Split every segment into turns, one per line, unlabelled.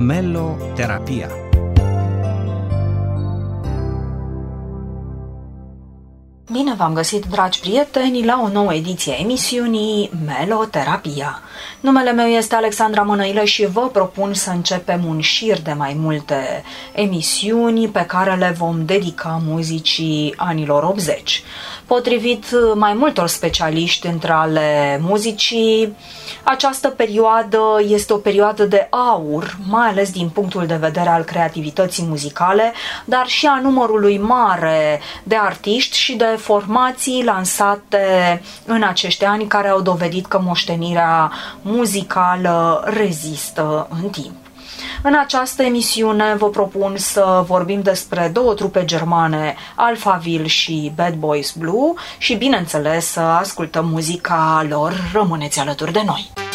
Meloterapia Bine v-am găsit, dragi prieteni, la o nouă ediție a emisiunii Meloterapia. Numele meu este Alexandra Mănăilă și vă propun să începem un șir de mai multe emisiuni pe care le vom dedica muzicii anilor 80. Potrivit mai multor specialiști între ale muzicii, această perioadă este o perioadă de aur, mai ales din punctul de vedere al creativității muzicale, dar și a numărului mare de artiști și de formații lansate în acești ani care au dovedit că moștenirea muzicală rezistă în timp. În această emisiune vă propun să vorbim despre două trupe germane, Alphaville și Bad Boys Blue și, bineînțeles, să ascultăm muzica lor. Rămâneți alături de noi!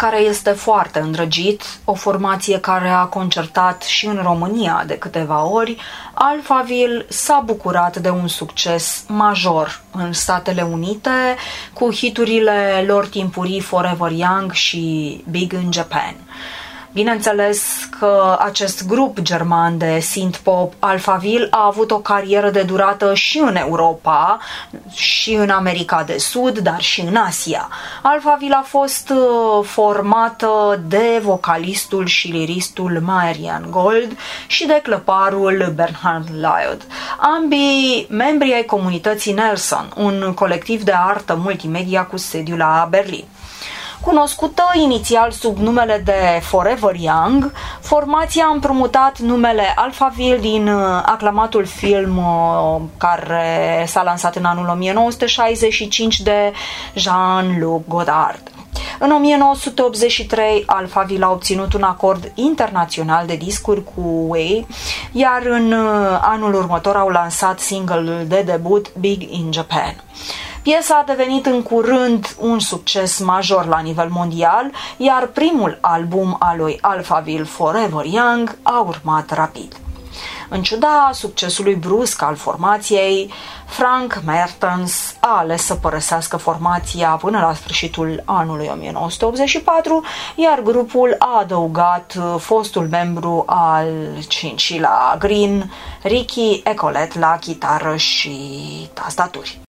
Care este foarte îndrăgit, o formație care a concertat și în România de câteva ori, Alphaville s-a bucurat de un succes major în Statele Unite cu hiturile lor timpurii Forever Young și Big in Japan. Bineînțeles că acest grup german de synth-pop Alphaville a avut o carieră de durată și în Europa, și în America de Sud, dar și în Asia. Alphaville a fost uh, formată de vocalistul și liristul Marian Gold și de clăparul Bernhard Lyod. Ambii membri ai comunității Nelson, un colectiv de artă multimedia cu sediu la Berlin. Cunoscută inițial sub numele de Forever Young, formația a împrumutat numele Alphaville din uh, aclamatul film uh, care s-a lansat în anul 1965 de Jean-Luc Godard. În 1983, Alphaville a obținut un acord internațional de discuri cu Way, iar în uh, anul următor au lansat single-ul de debut Big in Japan. Piesa a devenit în curând un succes major la nivel mondial, iar primul album al lui Alphaville Forever Young a urmat rapid. În ciuda succesului brusc al formației, Frank Mertens a ales să părăsească formația până la sfârșitul anului 1984, iar grupul a adăugat fostul membru al Cincilla Green, Ricky Ecolet la chitară și tastaturi.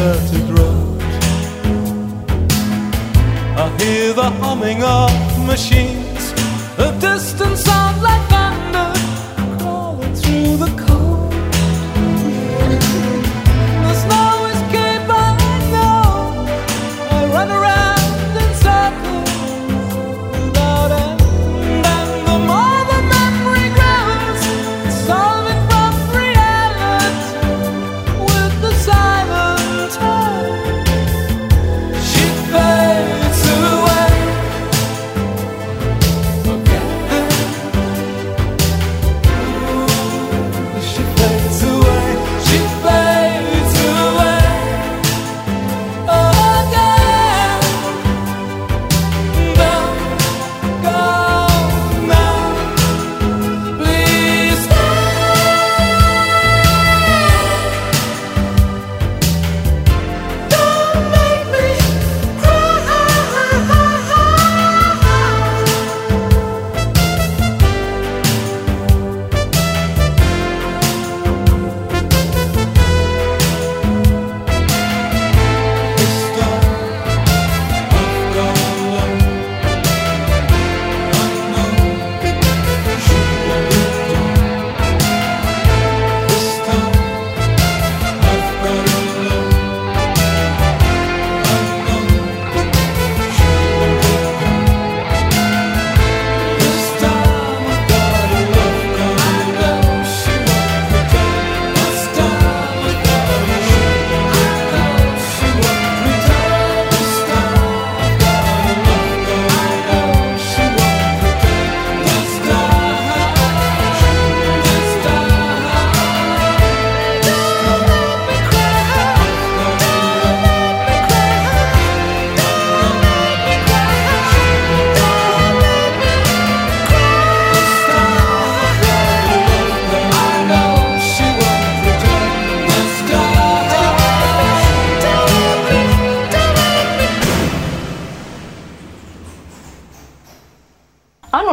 Deserted road. I hear the humming of machines,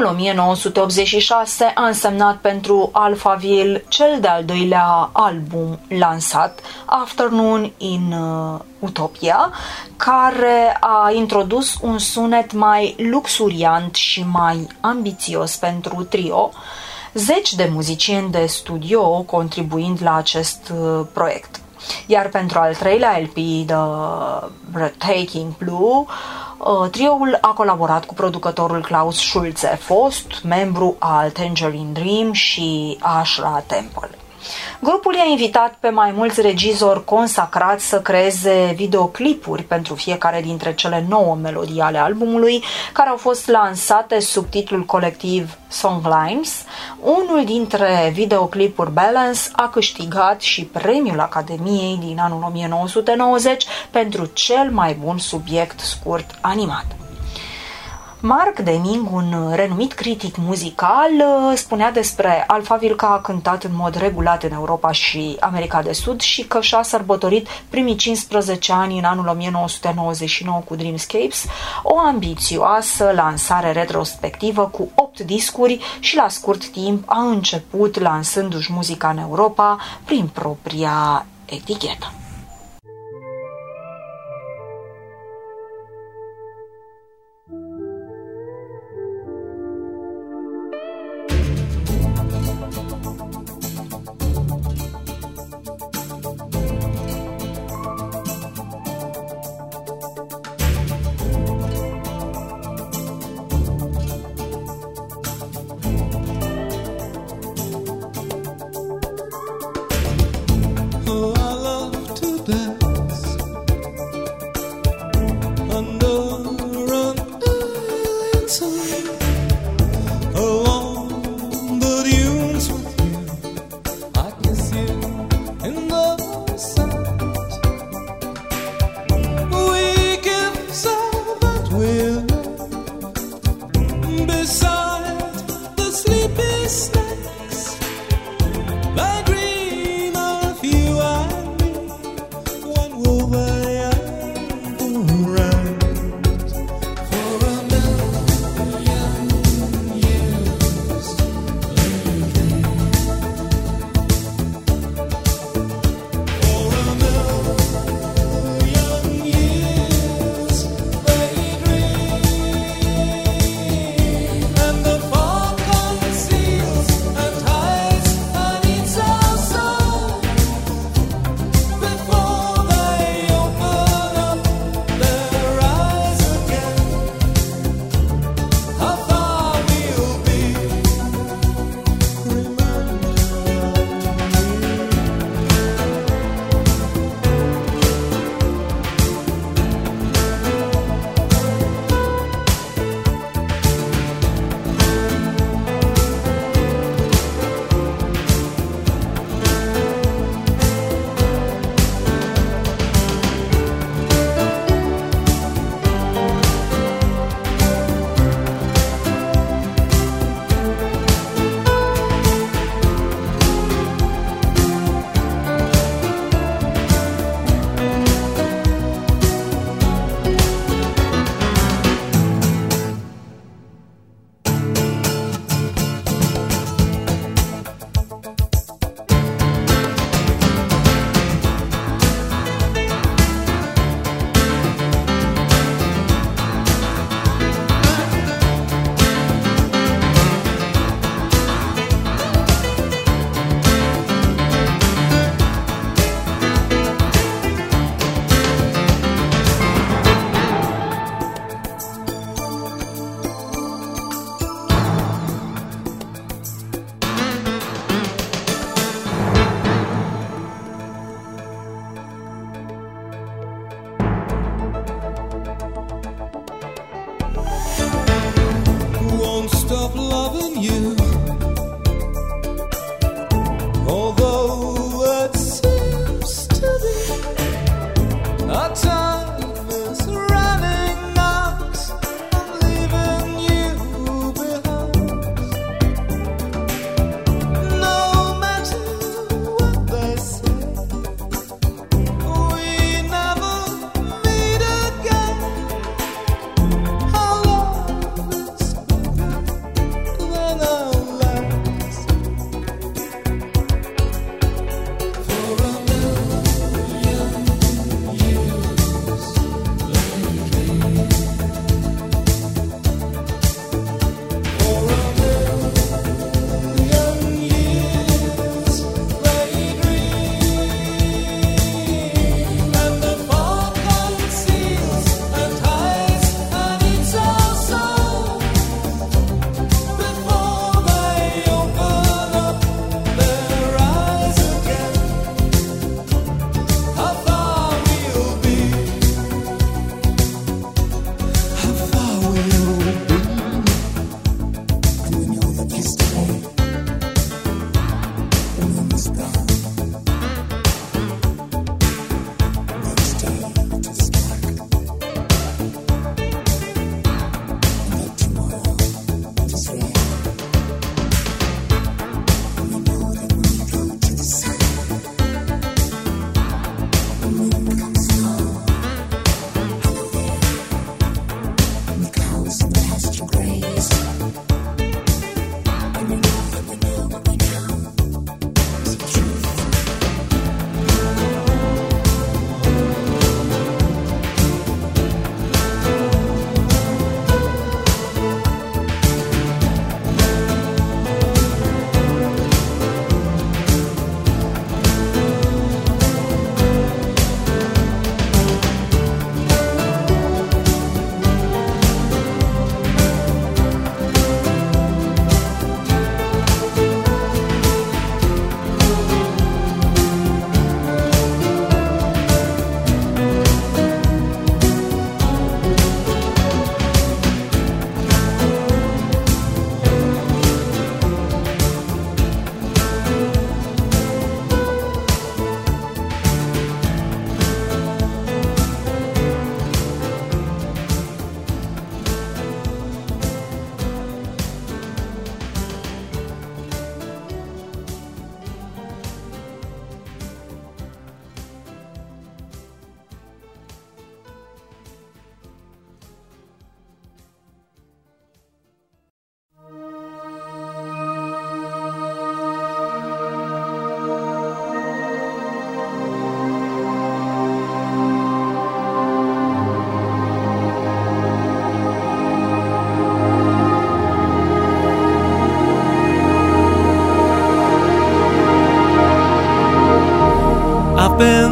1986 a însemnat pentru Alphaville cel de-al doilea album lansat, Afternoon in uh, Utopia, care a introdus un sunet mai luxuriant și mai ambițios pentru trio, zeci de muzicieni de studio contribuind la acest uh, proiect. Iar pentru al treilea LP, The Breathtaking Blue, uh, trioul a colaborat cu producătorul Klaus Schulze, fost membru al Tangerine Dream și Ashra Temple. Grupul i-a invitat pe mai mulți regizori consacrați să creeze videoclipuri pentru fiecare dintre cele nouă melodii ale albumului, care au fost lansate sub titlul colectiv Songlines. Unul dintre videoclipuri Balance a câștigat și premiul Academiei din anul 1990 pentru cel mai bun subiect scurt animat.
Mark Deming, un renumit critic muzical, spunea despre Alphaville că a cântat în mod regulat în Europa și America de Sud și că și-a sărbătorit primii 15 ani în anul 1999 cu Dreamscapes, o ambițioasă lansare retrospectivă cu 8 discuri și la scurt timp a început lansându-și muzica în Europa prin propria etichetă.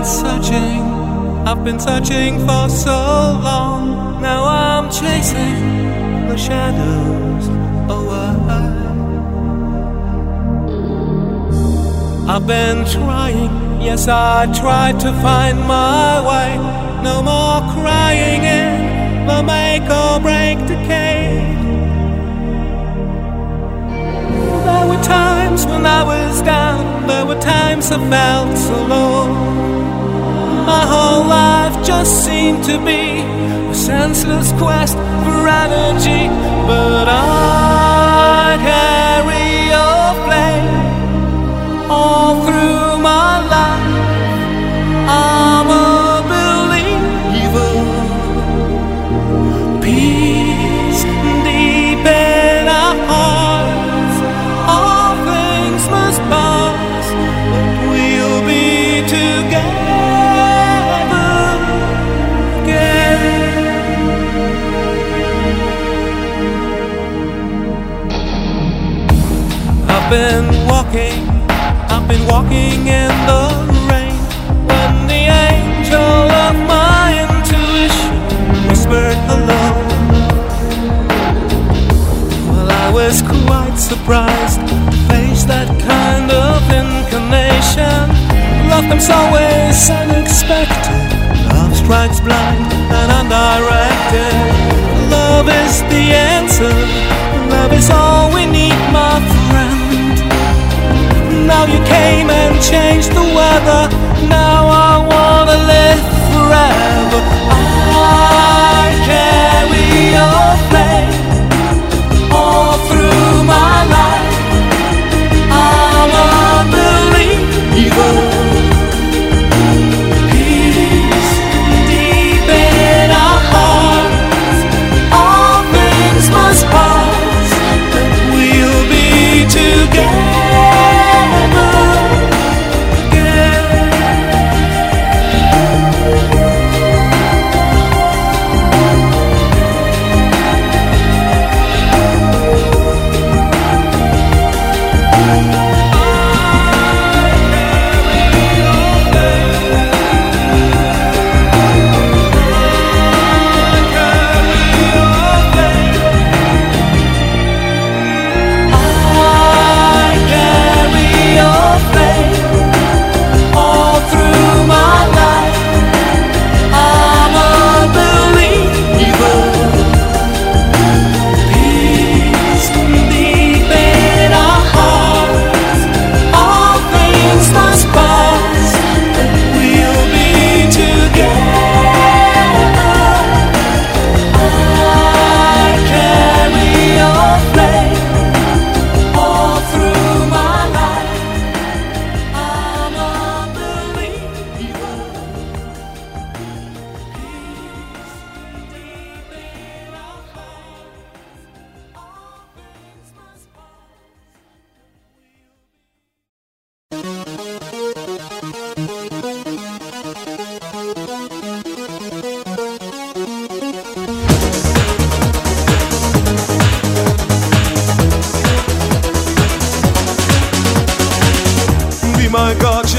Searching, I've been searching for so long. Now I'm chasing the shadows away. I've been trying, yes, I tried to find my way. No more crying in the make or break decade. There were times when I was down, there were times I felt so low. My whole life just seemed to be a senseless quest for energy, but I carry your flame all through walking in the rain when the angel of my intuition whispered hello. Well, I was quite surprised to face that kind of incarnation. Love comes always unexpected. Love strikes blind and undirected. Love is the answer. Love is all Now you came and changed the weather. Now I wanna live forever. I carry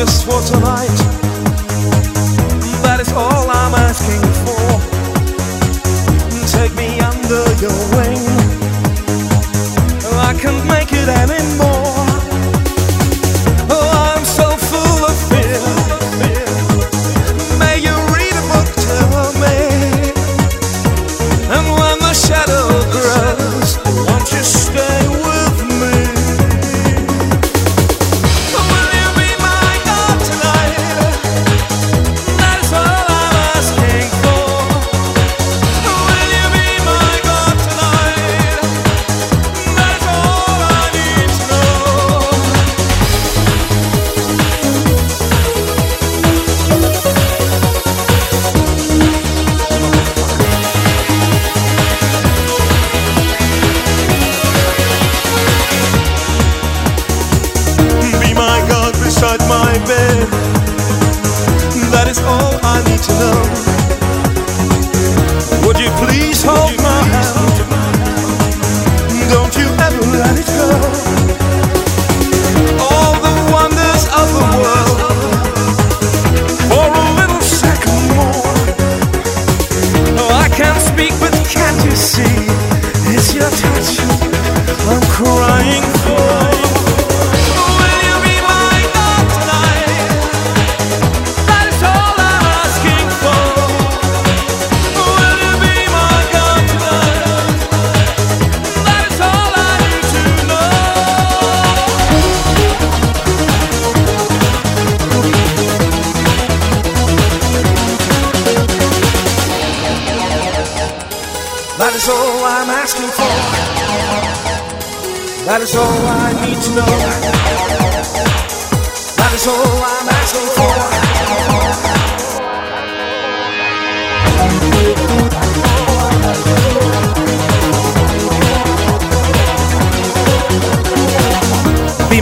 just for tonight.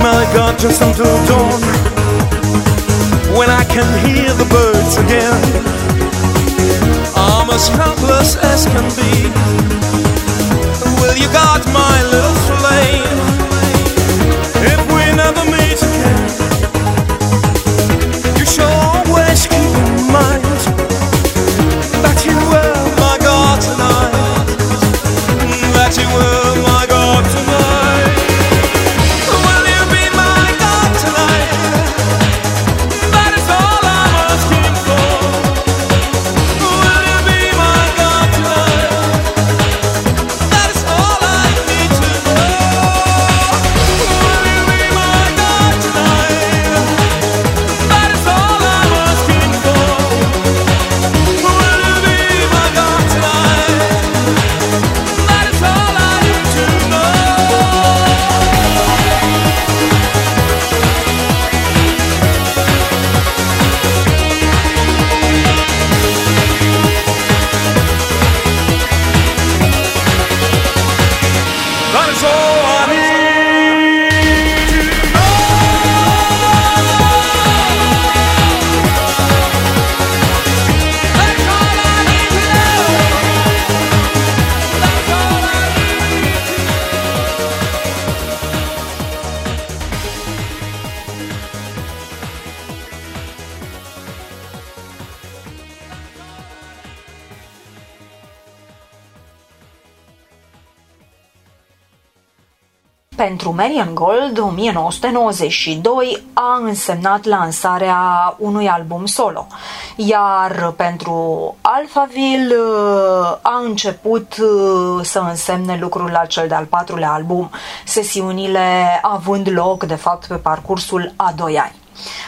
My God just until dawn. When I can hear the birds again. I'm as helpless as can be. Will you guard my little flame
Pentru Marian Gold, 1992 a însemnat lansarea unui album solo, iar pentru Alphaville uh, a început uh, să însemne lucrul la cel de-al patrulea album, sesiunile având loc, de fapt, pe parcursul a doi ani.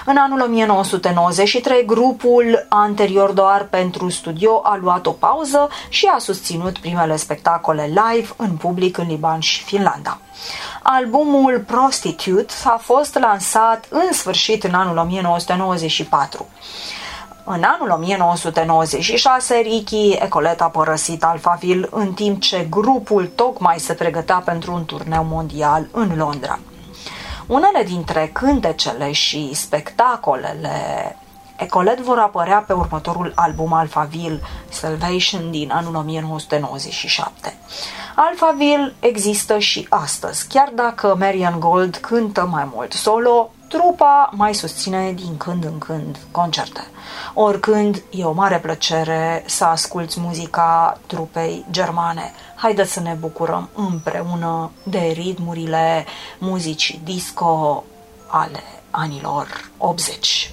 În anul 1993, grupul, anterior doar pentru studio, a luat o pauză și a susținut primele spectacole live în public în Liban și Finlanda. Albumul Prostitute a fost lansat în sfârșit în anul 1994. În anul 1996, Ricky Ecolet a părăsit Alphaville în timp ce grupul tocmai se pregătea pentru un turneu mondial în Londra. Unele dintre cântecele și spectacolele Ecolet vor apărea pe următorul album Alphaville Salvation din anul 1997. Alphaville există și astăzi, chiar dacă Marian Gold cântă mai mult solo, trupa mai susține din când în când concerte. Oricând, e o mare plăcere să asculți muzica trupei germane. Haideți să ne bucurăm împreună de ritmurile muzicii disco ale anilor 80.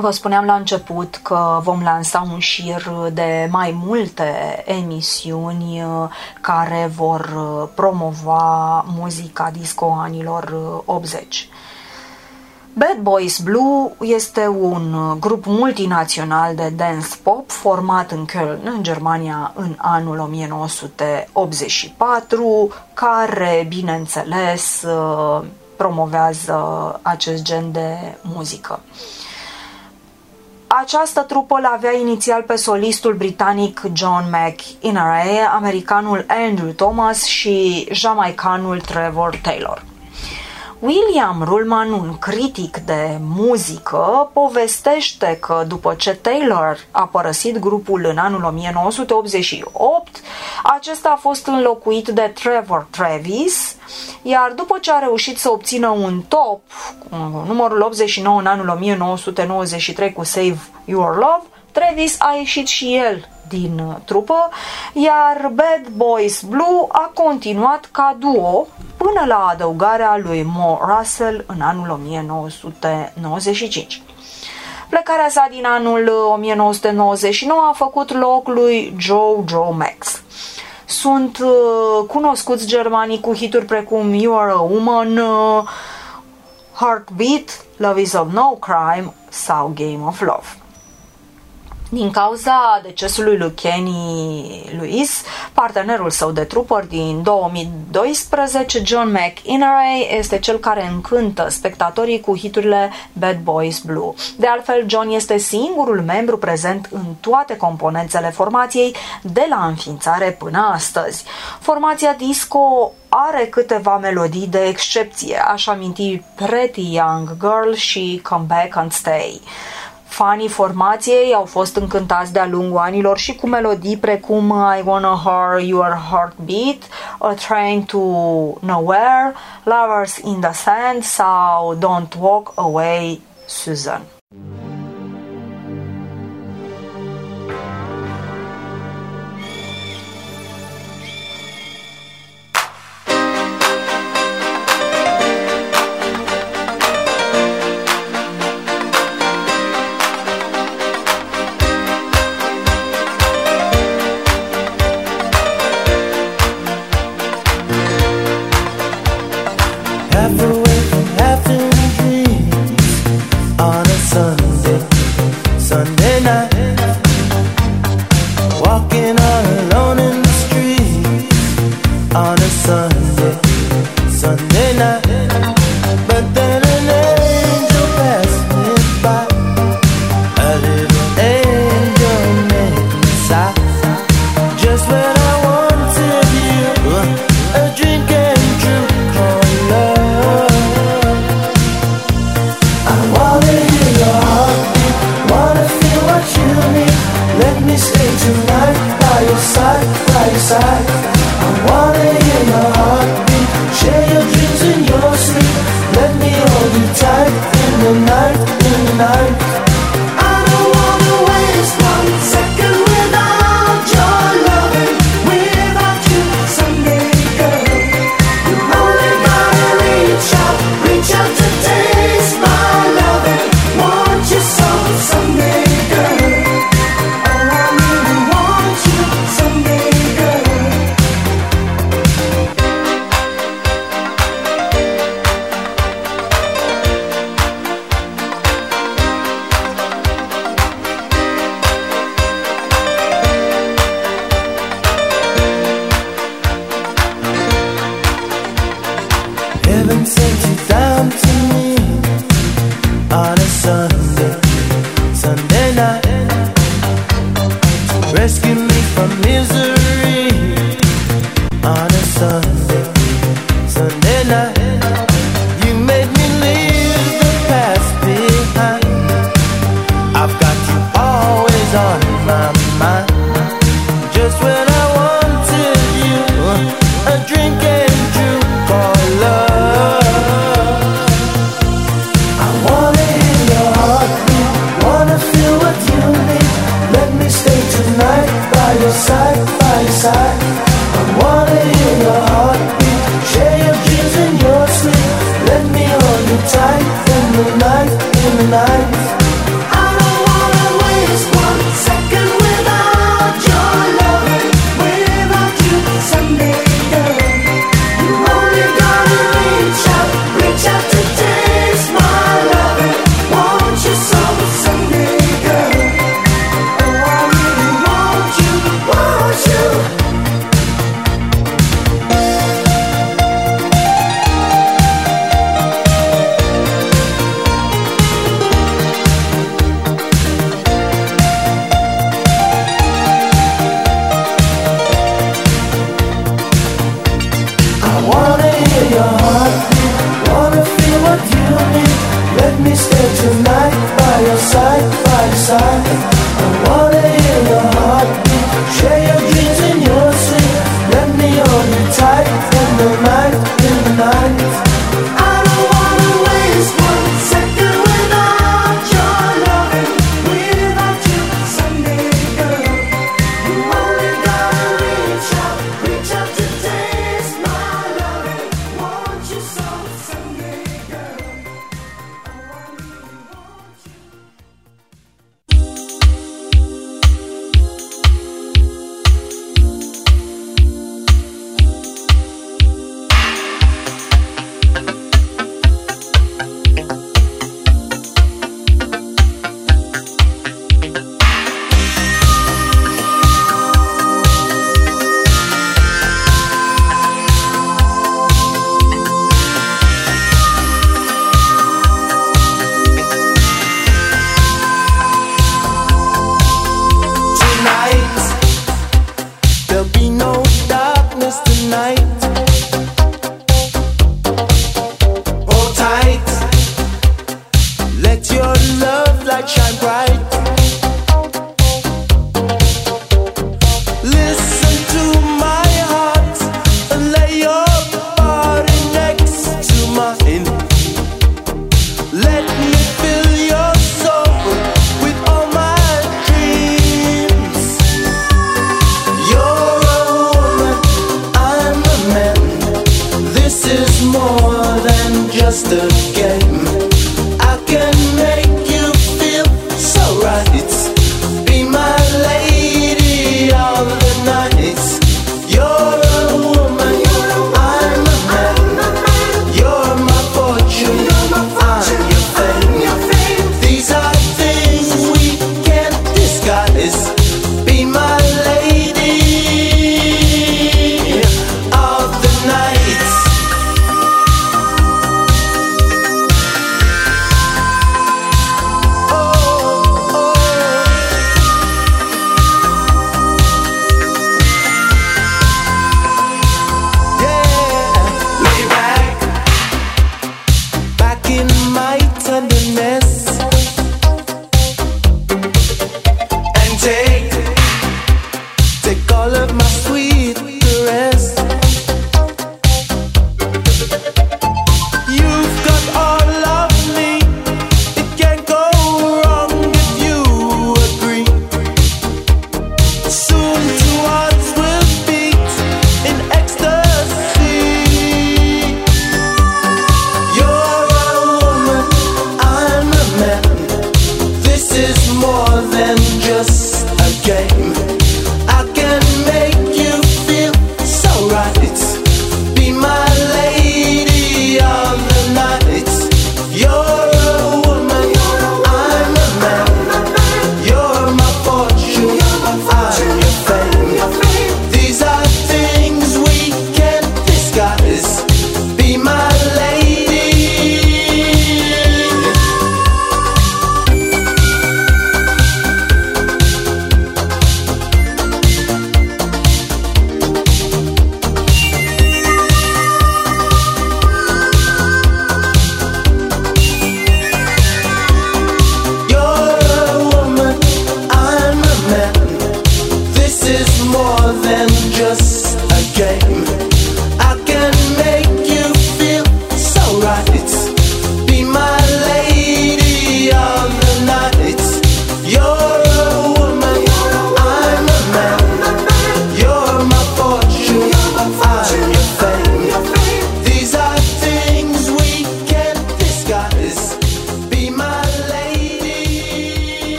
Vă spuneam la început că vom lansa un șir de mai multe emisiuni uh, care vor uh, promova muzica disco anilor 80. Uh, Bad Boys Blue este un grup multinațional de dance pop format în Köln, în Germania, în anul 1984, care, bineînțeles, promovează acest gen de muzică. Această trupă l avea inițial pe solistul britanic John McInerney, americanul Andrew Thomas și jamaicanul Trevor Taylor. William Rullman, un critic de muzică, povestește că după ce Taylor a părăsit grupul în anul 1988, acesta a fost înlocuit de Trevor Travis, iar după ce a reușit să obțină un top, numărul 89 în anul 1993 cu Save Your Love, Travis a ieșit și el din trupă, iar Bad Boys Blue a continuat ca duo până la adăugarea lui Mo Russell în anul 1995. Plecarea sa din anul 1999 a făcut loc lui Joe Joe Max. Sunt uh, cunoscuți germanii cu hituri precum You Are a Woman, uh, Heartbeat, Love is of No Crime sau Game of Love. Din cauza decesului lui Kenny Lewis, partenerul său de trupăr din 2012, John McInerney este cel care încântă spectatorii cu hiturile Bad Boys Blue. De altfel, John este singurul membru prezent în toate componențele formației de la înființare până astăzi. Formația disco are câteva melodii de excepție, aș aminti Pretty Young Girl și Come Back and Stay. Fanii formației au fost încântați de-a lungul anilor și cu melodii precum I Wanna Hear Your Heartbeat, A Train to Nowhere, Lovers in the Sand sau Don't Walk Away, Susan.
Side by side. I wanna hear your heart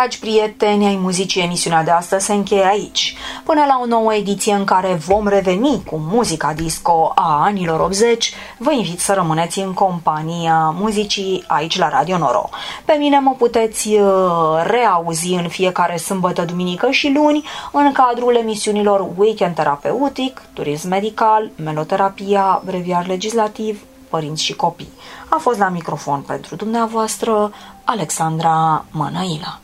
Dragi prieteni ai muzicii, emisiunea de astăzi se încheie aici. Până la o nouă ediție în care vom reveni cu muzica disco a anilor 80, vă invit să rămâneți în compania muzicii aici la Radio Noro. Pe mine mă puteți uh, reauzi în fiecare sâmbătă, duminică și luni în cadrul emisiunilor Weekend Terapeutic, Turism Medical, Meloterapia, Breviar Legislativ, Părinți și Copii. A fost la microfon pentru dumneavoastră Alexandra Mănăila.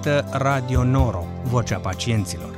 Ascultă Radio Noro, vocea pacienților.